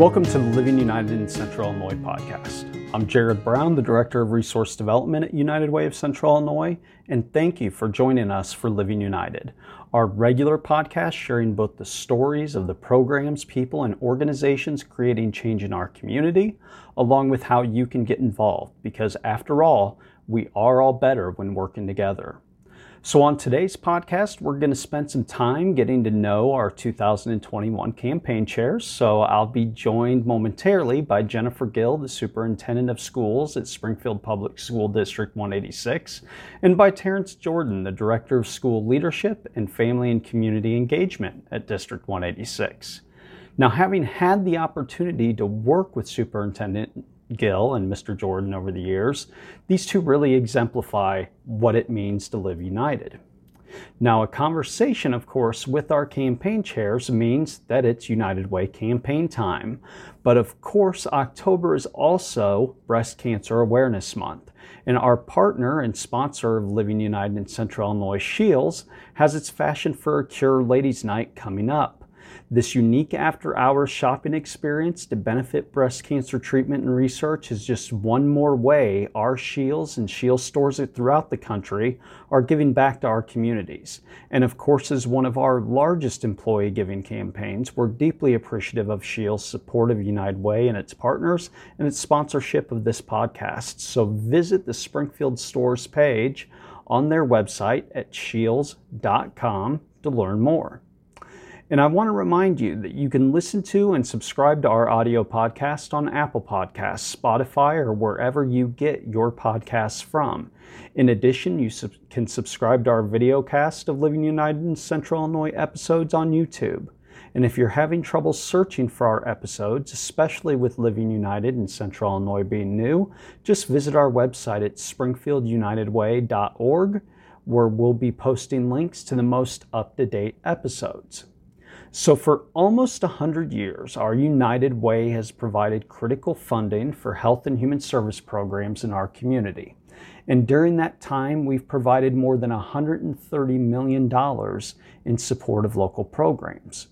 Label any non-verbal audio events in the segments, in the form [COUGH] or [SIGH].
Welcome to the Living United in Central Illinois podcast. I'm Jared Brown, the Director of Resource Development at United Way of Central Illinois, and thank you for joining us for Living United, our regular podcast sharing both the stories of the programs, people, and organizations creating change in our community, along with how you can get involved, because after all, we are all better when working together. So, on today's podcast, we're going to spend some time getting to know our 2021 campaign chairs. So, I'll be joined momentarily by Jennifer Gill, the Superintendent of Schools at Springfield Public School District 186, and by Terrence Jordan, the Director of School Leadership and Family and Community Engagement at District 186. Now, having had the opportunity to work with Superintendent Gill and Mr. Jordan over the years, these two really exemplify what it means to live united. Now, a conversation, of course, with our campaign chairs means that it's United Way campaign time. But of course, October is also Breast Cancer Awareness Month. And our partner and sponsor of Living United in Central Illinois, Scheels, has its Fashion for a Cure Ladies Night coming up. This unique after hours shopping experience to benefit breast cancer treatment and research is just one more way our Scheels and Scheels stores throughout the country are giving back to our communities. And of course, as one of our largest employee giving campaigns, we're deeply appreciative of Scheels' support of United Way and its partners and its sponsorship of this podcast. So visit the Springfield stores page on their website at scheels.com to learn more. And I want to remind you that you can listen to and subscribe to our audio podcast on Apple Podcasts, Spotify, or wherever you get your podcasts from. In addition, you sub- can subscribe to our video cast of Living United in Central Illinois episodes on YouTube. And if you're having trouble searching for our episodes, especially with Living United in Central Illinois being new, just visit our website at springfieldunitedway.org, where we'll be posting links to the most up to date episodes. So, for almost 100 years, our United Way has provided critical funding for health and human service programs in our community. And during that time, we've provided more than $130 million in support of local programs.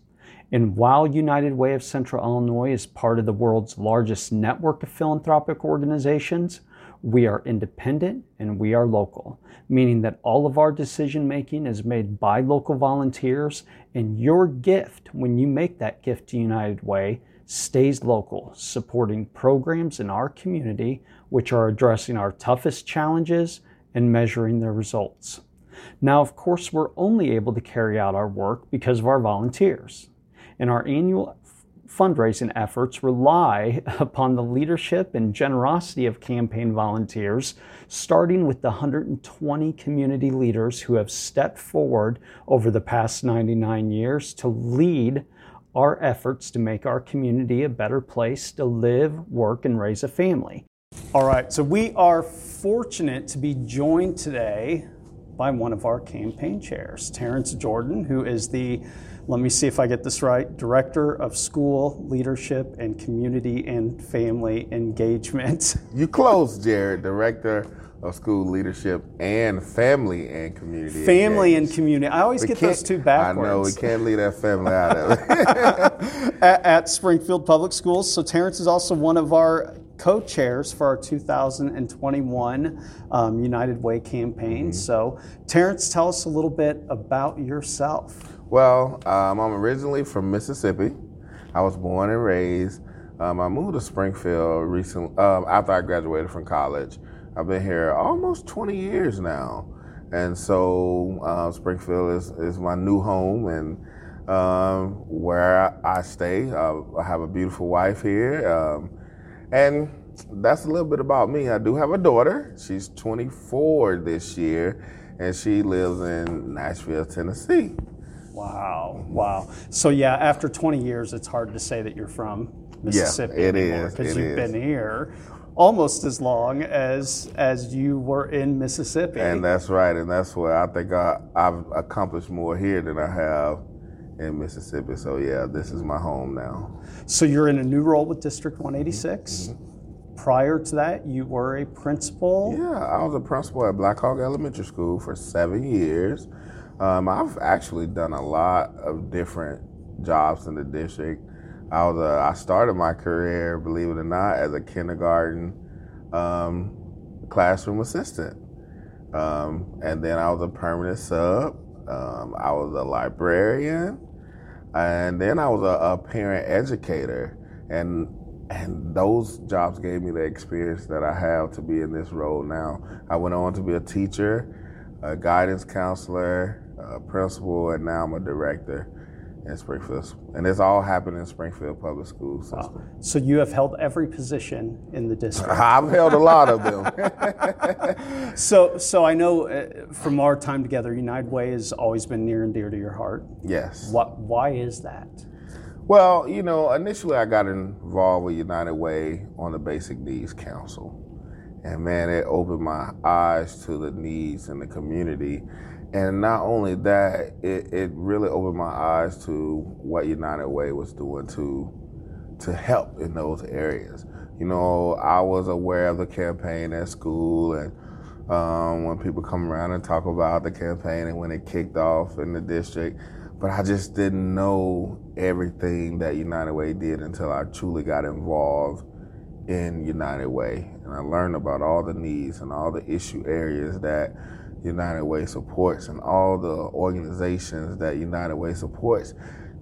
And while United Way of Central Illinois is part of the world's largest network of philanthropic organizations, we are independent and we are local, meaning that all of our decision making is made by local volunteers, and your gift, when you make that gift to United Way, stays local, supporting programs in our community which are addressing our toughest challenges and measuring their results. Now, of course, we're only able to carry out our work because of our volunteers. In our annual fundraising efforts rely [LAUGHS] upon the leadership and generosity of campaign volunteers, starting with the 120 community leaders who have stepped forward over the past 99 years to lead our efforts to make our community a better place to live, work, and raise a family. All right, so we are fortunate to be joined today by one of our campaign chairs, Terrence Jordan, who is the let me see if I get this right, Director of School Leadership and Community and Family Engagement. [LAUGHS] You close, Jared, Director of School Leadership and Family and Community Family and Community. I always we get those two backwards. I know, we can't leave that family out of it. [LAUGHS] at, at Springfield Public Schools. So Terrence is also one of our co-chairs for our 2021 um, United Way campaign. Mm-hmm. So, Terrence, tell us a little bit about yourself. Well, um, I'm originally from Mississippi. I was born and raised. Um, I moved to Springfield recently um, after I graduated from college. I've been here almost 20 years now, and so uh, Springfield is, is my new home and um, where I stay. Uh, I have a beautiful wife here, um, and that's a little bit about me. I do have a daughter. She's 24 this year, and she lives in Nashville, Tennessee. Wow, wow. So yeah, after 20 years, it's hard to say that you're from Mississippi yeah, it anymore because you've is. been here almost as long as as you were in Mississippi. And that's right, and that's where I think I, I've accomplished more here than I have in Mississippi. So yeah, this is my home now. So you're in a new role with District 186. Mm-hmm. Prior to that, you were a principal. Yeah, I was a principal at Black Hawk Elementary School for seven years. Um, I've actually done a lot of different jobs in the district. I was a, I started my career, believe it or not, as a kindergarten um, classroom assistant, um, and then I was a permanent sub. Um, I was a librarian, and then I was a, a parent educator, and and those jobs gave me the experience that I have to be in this role now. I went on to be a teacher, a guidance counselor, a principal, and now I'm a director in Springfield. And it's all happened in Springfield Public School system. Wow. So you have held every position in the district. [LAUGHS] I've held a lot of them. [LAUGHS] so, so I know uh, from our time together, United Way has always been near and dear to your heart. Yes. What? Why is that? Well, you know, initially I got involved with United Way on the Basic Needs Council. And man, it opened my eyes to the needs in the community and not only that, it, it really opened my eyes to what United Way was doing to to help in those areas. You know, I was aware of the campaign at school and um, when people come around and talk about the campaign and when it kicked off in the district, but I just didn't know everything that United Way did until I truly got involved in United Way. And I learned about all the needs and all the issue areas that United Way supports and all the organizations that United Way supports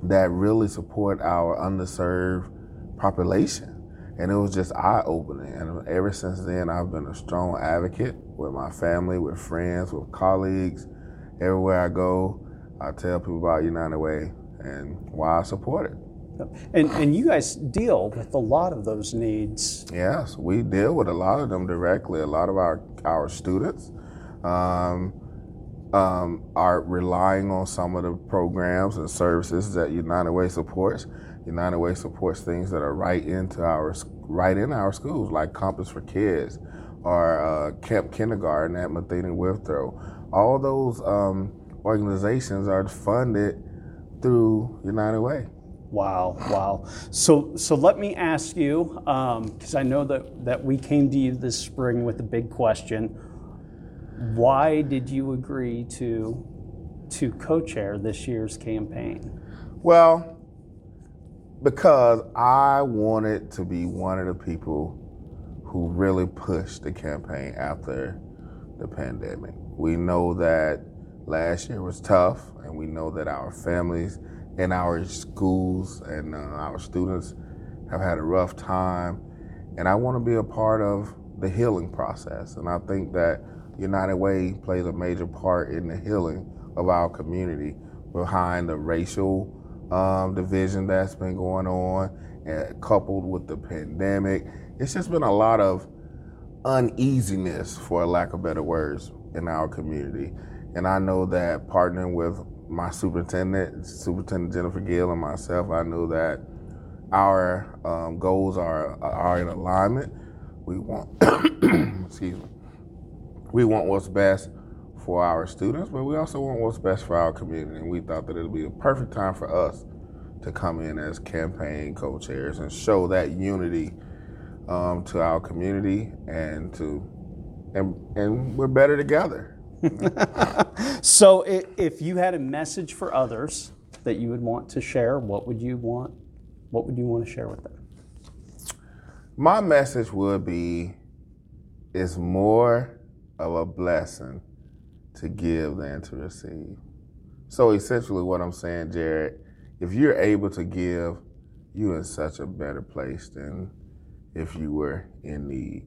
that really support our underserved population. And it was just eye opening. And ever since then, I've been a strong advocate with my family, with friends, with colleagues. Everywhere I go, I tell people about United Way and why I support it. And, and you guys deal with a lot of those needs. Yes, we deal with a lot of them directly. A lot of our, our students um, um, are relying on some of the programs and services that United Way supports. United Way supports things that are right into our right in our schools, like Compass for Kids or uh, Camp Kindergarten at Matheny Withrow. All those um, organizations are funded through United Way. Wow, wow. So, so let me ask you, because um, I know that, that we came to you this spring with a big question why did you agree to to co-chair this year's campaign? Well, because I wanted to be one of the people who really pushed the campaign after the pandemic. We know that last year was tough, and we know that our families and our schools and uh, our students have had a rough time. And I want to be a part of the healing process. And I think that United Way plays a major part in the healing of our community behind the racial um, division that's been going on, and coupled with the pandemic. It's just been a lot of uneasiness, for lack of better words, in our community. And I know that partnering with my superintendent, Superintendent Jennifer Gill, and myself, I know that our um, goals are are in alignment. We want, [COUGHS] excuse me, we want what's best for our students, but we also want what's best for our community. And we thought that it would be a perfect time for us to come in as campaign co-chairs and show that unity um, to our community and to and and we're better together. [LAUGHS] so if you had a message for others that you would want to share, what would you want what would you want to share with them? My message would be is more of a blessing to give than to receive. So essentially, what I'm saying, Jared, if you're able to give, you're in such a better place than if you were in need.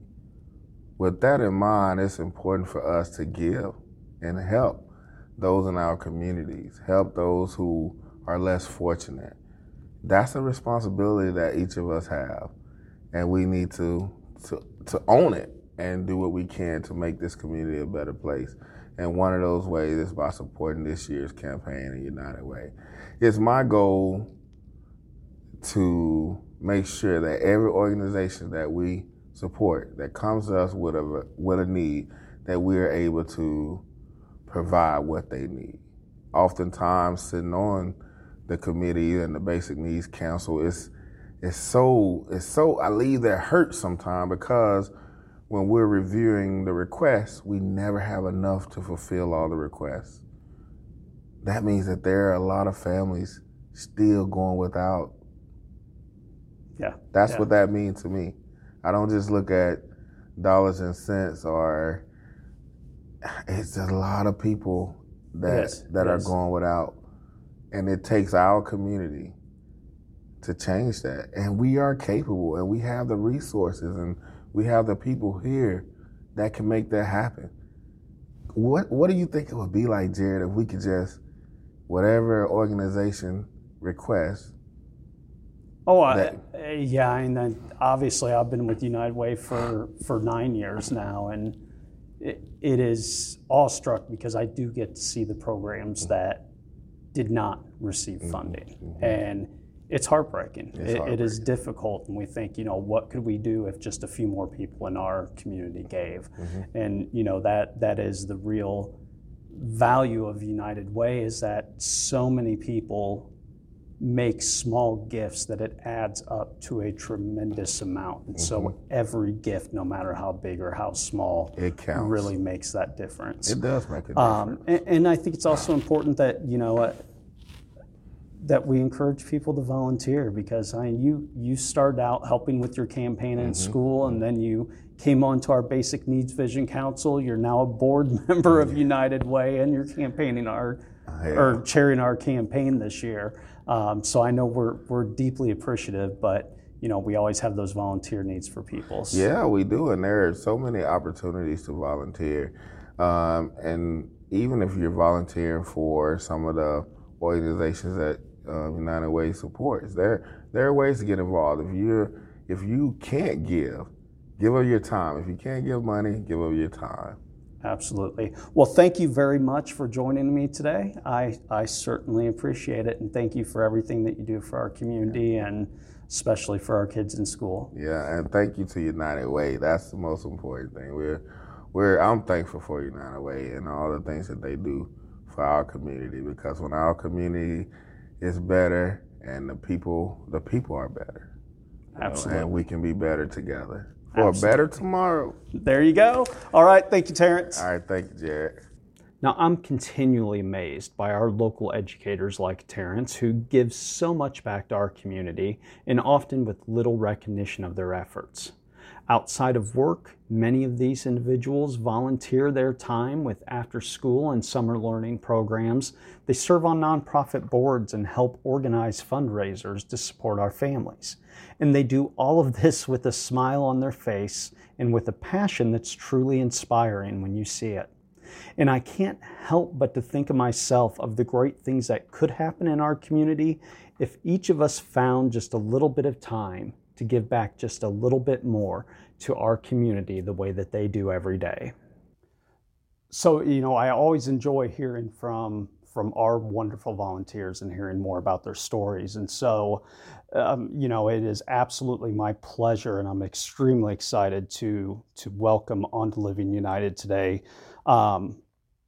With that in mind, it's important for us to give and help those in our communities, help those who are less fortunate. That's a responsibility that each of us have, and we need to to, to own it and do what we can to make this community a better place. And one of those ways is by supporting this year's campaign in United Way. It's my goal to make sure that every organization that we support that comes to us with a with a need, that we are able to provide what they need. Oftentimes, sitting on the committee and the Basic Needs Council, it's it's so it's so I leave that hurt sometimes because when we're reviewing the requests, we never have enough to fulfill all the requests. That means that there are a lot of families still going without Yeah. That's yeah. what that means to me. I don't just look at dollars and cents or it's a lot of people that Yes, that are going without and it takes our community to change that and we are capable and we have the resources and we have the people here that can make that happen. What what do you think it would be like jared if we could just whatever organization requests Oh, that- uh, yeah. And then obviously, I've been with United Way for for nine years now, and it, it is awestruck because I do get to see the programs that did not receive funding, and it's heartbreaking. It's It- it is difficult, and we think, you know, what could we do if just a few more people in our community gave? And you know that that is the real value of United Way is that so many people make small gifts that it adds up to a tremendous amount. And so every gift, no matter how big or how small, It counts. really makes that difference. it does make a difference Um, and, and I think it's also important that you know uh, that we encourage people to volunteer because I mean, you you started out helping with your campaign in school, and then you came on to our Basic Needs Vision Council. You're now a board [LAUGHS] member of United Way, and you're campaigning our or chairing our campaign this year. Um, so I know we're we're deeply appreciative, but you know we always have those volunteer needs for people. So- Yeah, we do, and there are so many opportunities to volunteer. Um, and even if you're volunteering for some of the organizations that uh, United Way supports, there there are ways to get involved. If you if you can't give, give of your time. If you can't give money, give of your time. Absolutely. Well, thank you very much for joining me today. I, I certainly appreciate it, and thank you for everything that you do for our community and especially for our kids in school. Yeah, and thank you to United Way. That's the most important thing. We're we're I'm thankful for United Way and all the things that they do for our community because when our community is better and the people the people are better. you know, Absolutely. and we can be better together for a better tomorrow. There you go. All right. Thank you, Terrence. All right, thank you, Jared. Now, I'm continually amazed by our local educators like Terrence, who give so much back to our community and often with little recognition of their efforts. Outside of work, many of these individuals volunteer their time with after school and summer learning programs. They serve on nonprofit boards and help organize fundraisers to support our families. And they do all of this with a smile on their face and with a passion that's truly inspiring when you see it. And I can't help but to think of myself of the great things that could happen in our community if each of us found just a little bit of time to give back just a little bit more to our community the way that they do every day. So, you know, I always enjoy hearing from from our wonderful volunteers and hearing more about their stories. And so, um, you know, it is absolutely my pleasure, and I'm extremely excited to to welcome onto Living United today um,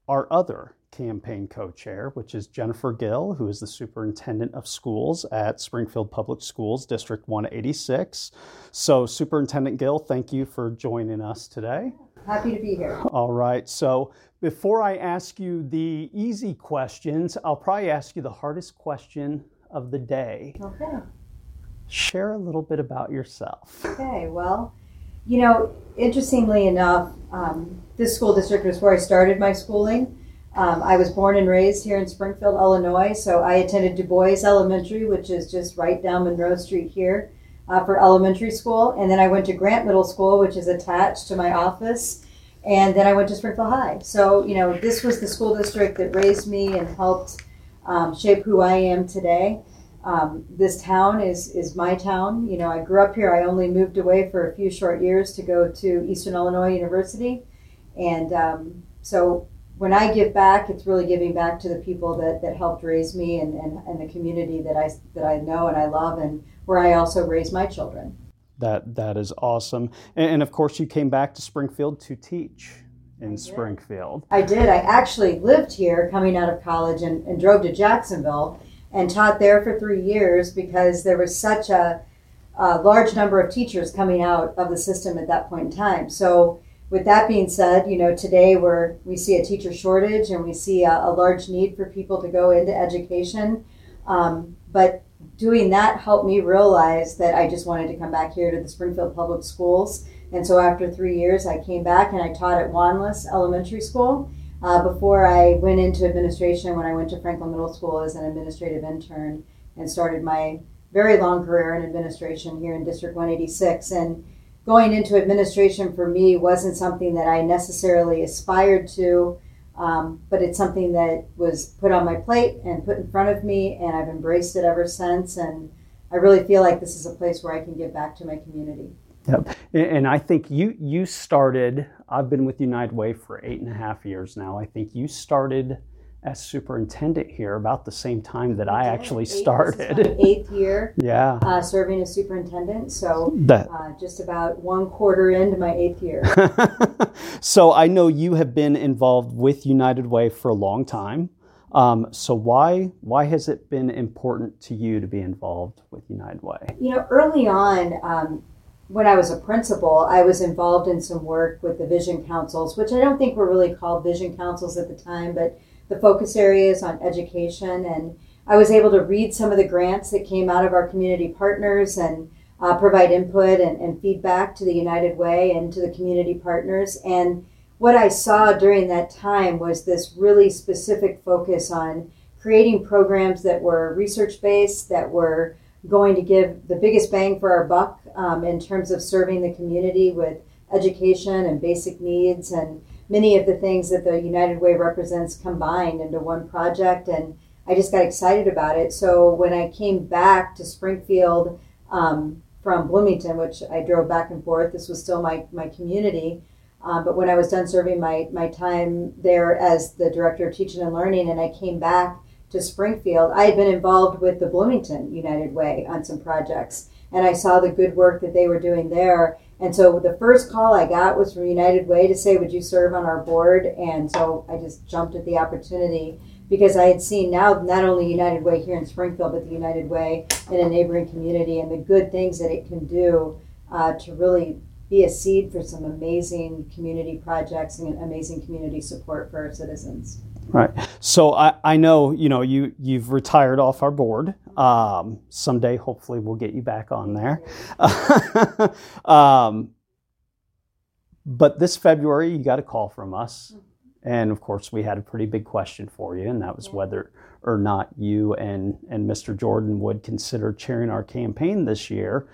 our other campaign co-chair, which is Jennifer Gill, who is the superintendent of schools at Springfield Public Schools, District 186. So, Superintendent Gill, thank you for joining us today. Happy to be here. All right. So before I ask you the easy questions, I'll probably ask you the hardest question of the day. Okay. Share a little bit about yourself. Okay. Well, you know, interestingly enough, um, this school district was where I started my schooling. Um, I was born and raised here in Springfield, Illinois, so I attended Du Bois Elementary, which is just right down Monroe Street here, uh, for elementary school. And then I went to Grant Middle School, which is attached to my office. And then I went to Springfield High. So, you know, this was the school district that raised me and helped um, shape who I am today. Um, this town is is my town. You know, I grew up here. I only moved away for a few short years to go to Eastern Illinois University, and um, so when I give back, it's really giving back to the people that, that helped raise me and, and, and the community that I that I know and I love, and where I also raise my children. That that is awesome. And, and of course, you came back to Springfield to teach in Springfield. I did. I actually lived here coming out of college and, and drove to Jacksonville and taught there for three years because there was such a, a large number of teachers coming out of the system at that point in time. So, with that being said, you know, today we're, we see a teacher shortage and we see a, a large need for people to go into education. Um, but doing that helped me realize that I just wanted to come back here to the Springfield Public Schools. And so after three years, I came back and I taught at Wanless Elementary School uh, before I went into administration when I went to Franklin Middle School as an administrative intern and started my very long career in administration here in District 186. And going into administration for me wasn't something that I necessarily aspired to, um, but it's something that was put on my plate and put in front of me, and I've embraced it ever since. And I really feel like this is a place where I can give back to my community. Yep. And I think you you started. I've been with United Way for eight and a half years now. I think you started as superintendent here about the same time that I, I actually started. eighth year. [LAUGHS] yeah. Uh, serving as superintendent. So that, uh, just about one quarter into my eighth year. [LAUGHS] so I know you have been involved with United Way for a long time. Um, so why why has it been important to you to be involved with United Way? You know, early on, um, when I was a principal, I was involved in some work with the vision councils, which I don't think were really called vision councils at the time, but the focus areas on education. And I was able to read some of the grants that came out of our community partners and uh, provide input and, and feedback to the United Way and to the community partners. And what I saw during that time was this really specific focus on creating programs that were research based, that were going to give the biggest bang for our buck um, in terms of serving the community with education and basic needs and many of the things that the United Way represents combined into one project. And I just got excited about it. So when I came back to Springfield um, from Bloomington, which I drove back and forth, this was still my, my community. Um, but when I was done serving my, my time there as the director of teaching and learning, and I came back to Springfield, I had been involved with the Bloomington United Way on some projects, and I saw the good work that they were doing there. And so the first call I got was from United Way to say, Would you serve on our board? And so I just jumped at the opportunity because I had seen now not only United Way here in Springfield, but the United Way in a neighboring community and the good things that it can do uh, to really be a seed for some amazing community projects and amazing community support for our citizens. Right. So I, I know you know you you've retired off our board. Um, someday, hopefully, we'll get you back on there. [LAUGHS] um, but this February, you got a call from us, and of course, we had a pretty big question for you, and that was whether or not you and and Mr. Jordan would consider chairing our campaign this year.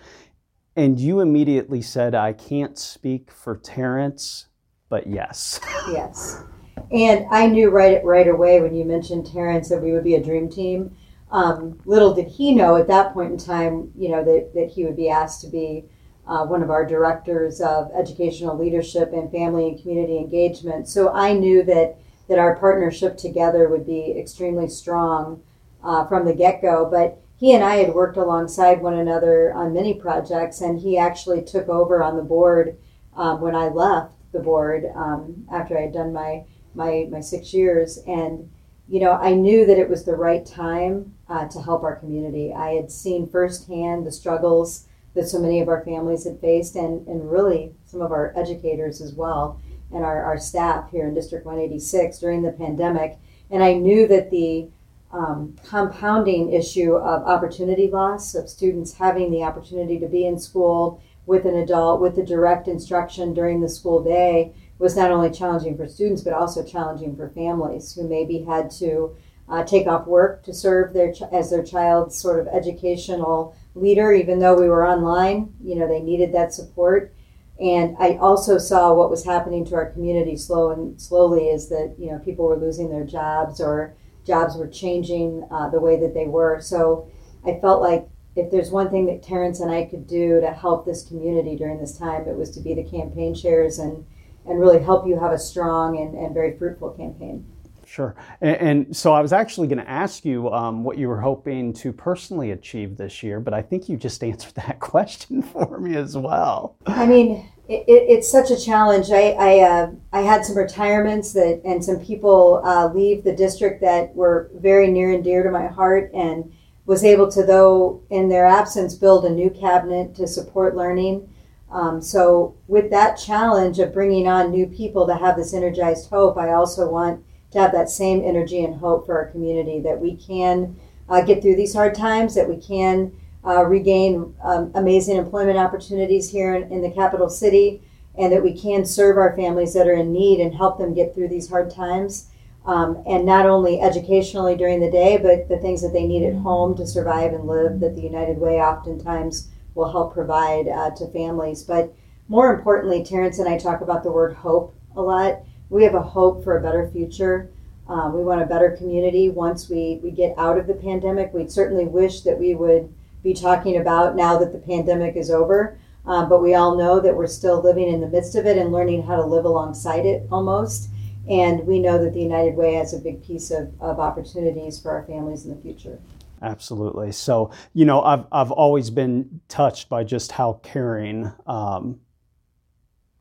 And you immediately said, "I can't speak for Terrence, but yes." [LAUGHS] Yes. And I knew right right away when you mentioned Terrence that we would be a dream team. Um, little did he know at that point in time, you know, that, that he would be asked to be uh, one of our directors of educational leadership and family and community engagement. So I knew that that our partnership together would be extremely strong uh, from the get go. But he and I had worked alongside one another on many projects, and he actually took over on the board um, when I left the board um, after I had done my my my six years, and you know I knew that it was the right time uh, to help our community. I had seen firsthand the struggles that so many of our families had faced, and and really some of our educators as well, and our, our staff here in District 186 during the pandemic. And I knew that the um, compounding issue of opportunity loss of students having the opportunity to be in school with an adult with the direct instruction during the school day was not only challenging for students but also challenging for families who maybe had to uh, take off work to serve their ch- as their child's sort of educational leader even though we were online you know they needed that support and i also saw what was happening to our community slow and slowly is that you know people were losing their jobs or jobs were changing uh, the way that they were so i felt like if there's one thing that terrence and i could do to help this community during this time it was to be the campaign chairs and and really help you have a strong and, and very fruitful campaign. Sure. And, and so I was actually going to ask you um, what you were hoping to personally achieve this year, but I think you just [LAUGHS] answered that question for me as well. I mean, it, it, it's such a challenge. I I, uh, I, had some retirements that and some people uh, leave the district that were very near and dear to my heart, and was able to, though in their absence, build a new cabinet to support learning. Um, so, with that challenge of bringing on new people to have this energized hope, I also want to have that same energy and hope for our community that we can uh, get through these hard times, that we can uh, regain um, amazing employment opportunities here in, in, the capital city, and that we can serve our families that are in need and help them get through these hard times. Um, and not only educationally during the day, but the things that they need at home to survive and live that the United Way oftentimes will help provide uh, to families. But more importantly, Terrence and I talk about the word hope a lot. We have a hope for a better future. Um, we want a better community once we, we get out of the pandemic. We'd certainly wish that we would be talking about now that the pandemic is over. Um, but we all know that we're still living in the midst of it and learning how to live alongside it almost. And we know that the United Way has a big piece of, of opportunities for our families in the future. Absolutely. So, you know, I've, I've always been touched by just how caring um,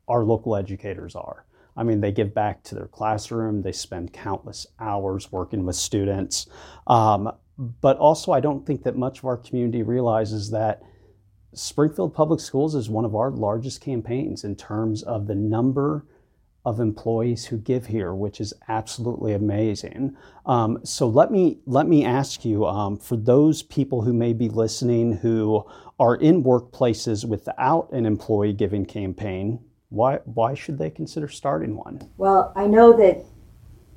our local educators are. I mean, they give back to their classroom, they spend countless hours working with students. Um, but also, I don't think that much of our community realizes that Springfield Public Schools is one of our largest campaigns in terms of the number of employees who give here, which is absolutely amazing. Um, so let me let me ask you, um, for those people who may be listening who are in workplaces without an employee giving campaign, why why should they consider starting one? Well, I know that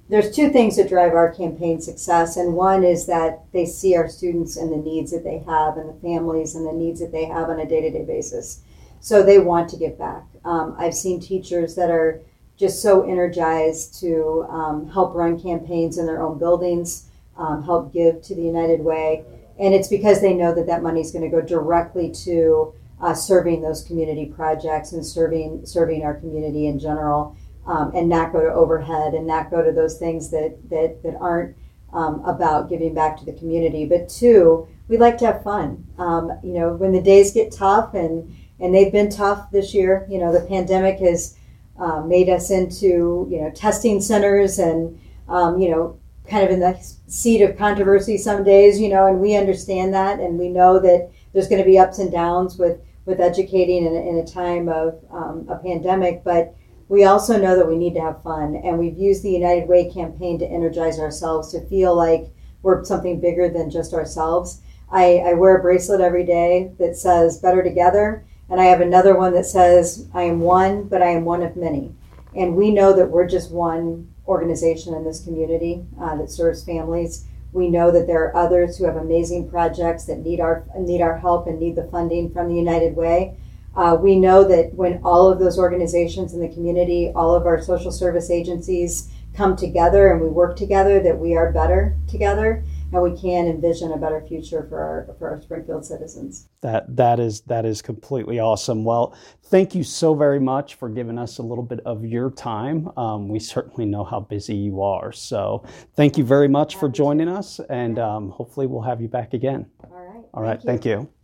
there's two things that drive our campaign success, and one is that they see our students and the needs that they have, and the families and the needs that they have on a day-to-day basis. So they want to give back. Um, I've seen teachers that are just so energized to um, help run campaigns in their own buildings, um, help give to the United Way, and it's because they know that that money is going to go directly to uh, serving those community projects and serving serving our community in general, um, and not go to overhead and not go to those things that that that aren't um, about giving back to the community. But two, we like to have fun. Um, you know, when the days get tough and and they've been tough this year. You know, the pandemic has uh, made us into you know testing centers and um, you know kind of in the seat of controversy some days. You know, and we understand that, and we know that there's going to be ups and downs with with educating in, in a time of um, a pandemic, but we also know that we need to have fun. And we've used the United Way campaign to energize ourselves to feel like we're something bigger than just ourselves. I, I wear a bracelet every day that says better together. And I have another one that says, I am one, but I am one of many. And we know that we're just one organization in this community uh, that serves families. We know that there are others who have amazing projects that need our need our help and need the funding from the United Way. Uh, we know that when all of those organizations in the community, all of our social service agencies come together and we work together, that we are better together and we can envision a better future for our for our Springfield citizens. That that is that is completely awesome. Well, thank you so very much for giving us a little bit of your time. Um, we certainly know how busy you are, so thank you very much for joining us, and um, hopefully we'll have you back again. All right. All right. Thank you. Thank you.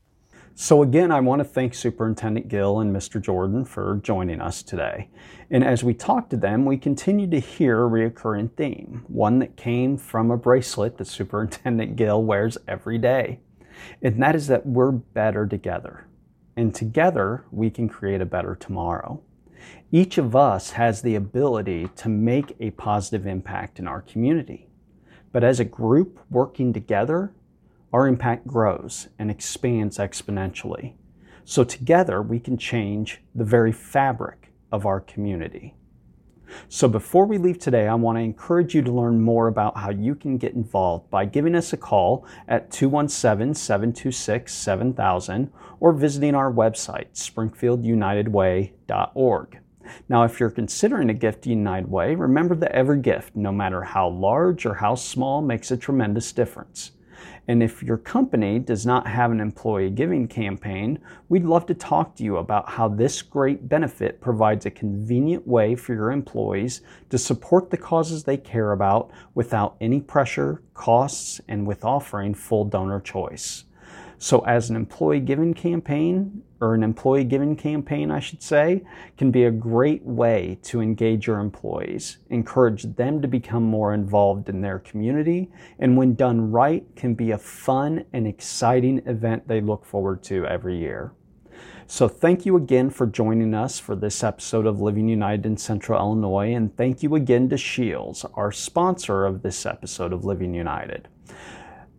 So, again, I want to thank Superintendent Gill and Mr. Jordan for joining us today. And as we talk to them, we continue to hear a reoccurring theme, one that came from a bracelet that Superintendent Gill wears every day. And that is that we're better together. And together, we can create a better tomorrow. Each of us has the ability to make a positive impact in our community. But as a group working together, our impact grows and expands exponentially. So together we can change the very fabric of our community. So before we leave today, I want to encourage you to learn more about how you can get involved by giving us a call at 217-726-7000 or visiting our website, springfieldunitedway.org. Now, if you're considering a gift to United Way, remember that every gift, no matter how large or how small, makes a tremendous difference. And if your company does not have an employee giving campaign, we'd love to talk to you about how this great benefit provides a convenient way for your employees to support the causes they care about without any pressure, costs, and with offering full donor choice. So, as an employee giving campaign, or an employee given campaign, I should say, can be a great way to engage your employees, encourage them to become more involved in their community, and when done right, can be a fun and exciting event they look forward to every year. So, thank you again for joining us for this episode of Living United in Central Illinois, and thank you again to Scheels, our sponsor of this episode of Living United.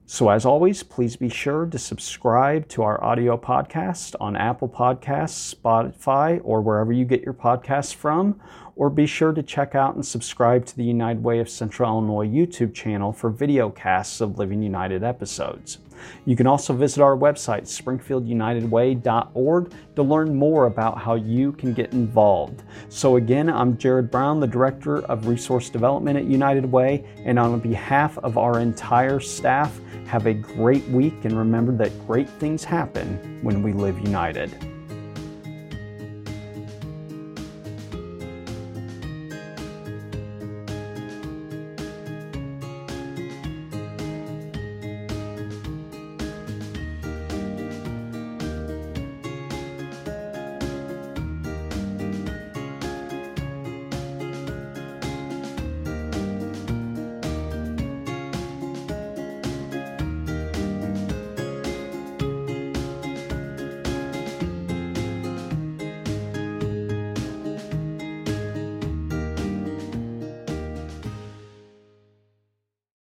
So, as always, please be sure to subscribe to our audio podcast on Apple Podcasts, Spotify, or wherever you get your podcasts from. Or be sure to check out and subscribe to the United Way of Central Illinois YouTube channel for video casts of Living United episodes. You can also visit our website, springfieldunitedway.org, to learn more about how you can get involved. So, again, I'm Jared Brown, the Director of Resource Development at United Way, and on behalf of our entire staff, have a great week and remember that great things happen when we live united.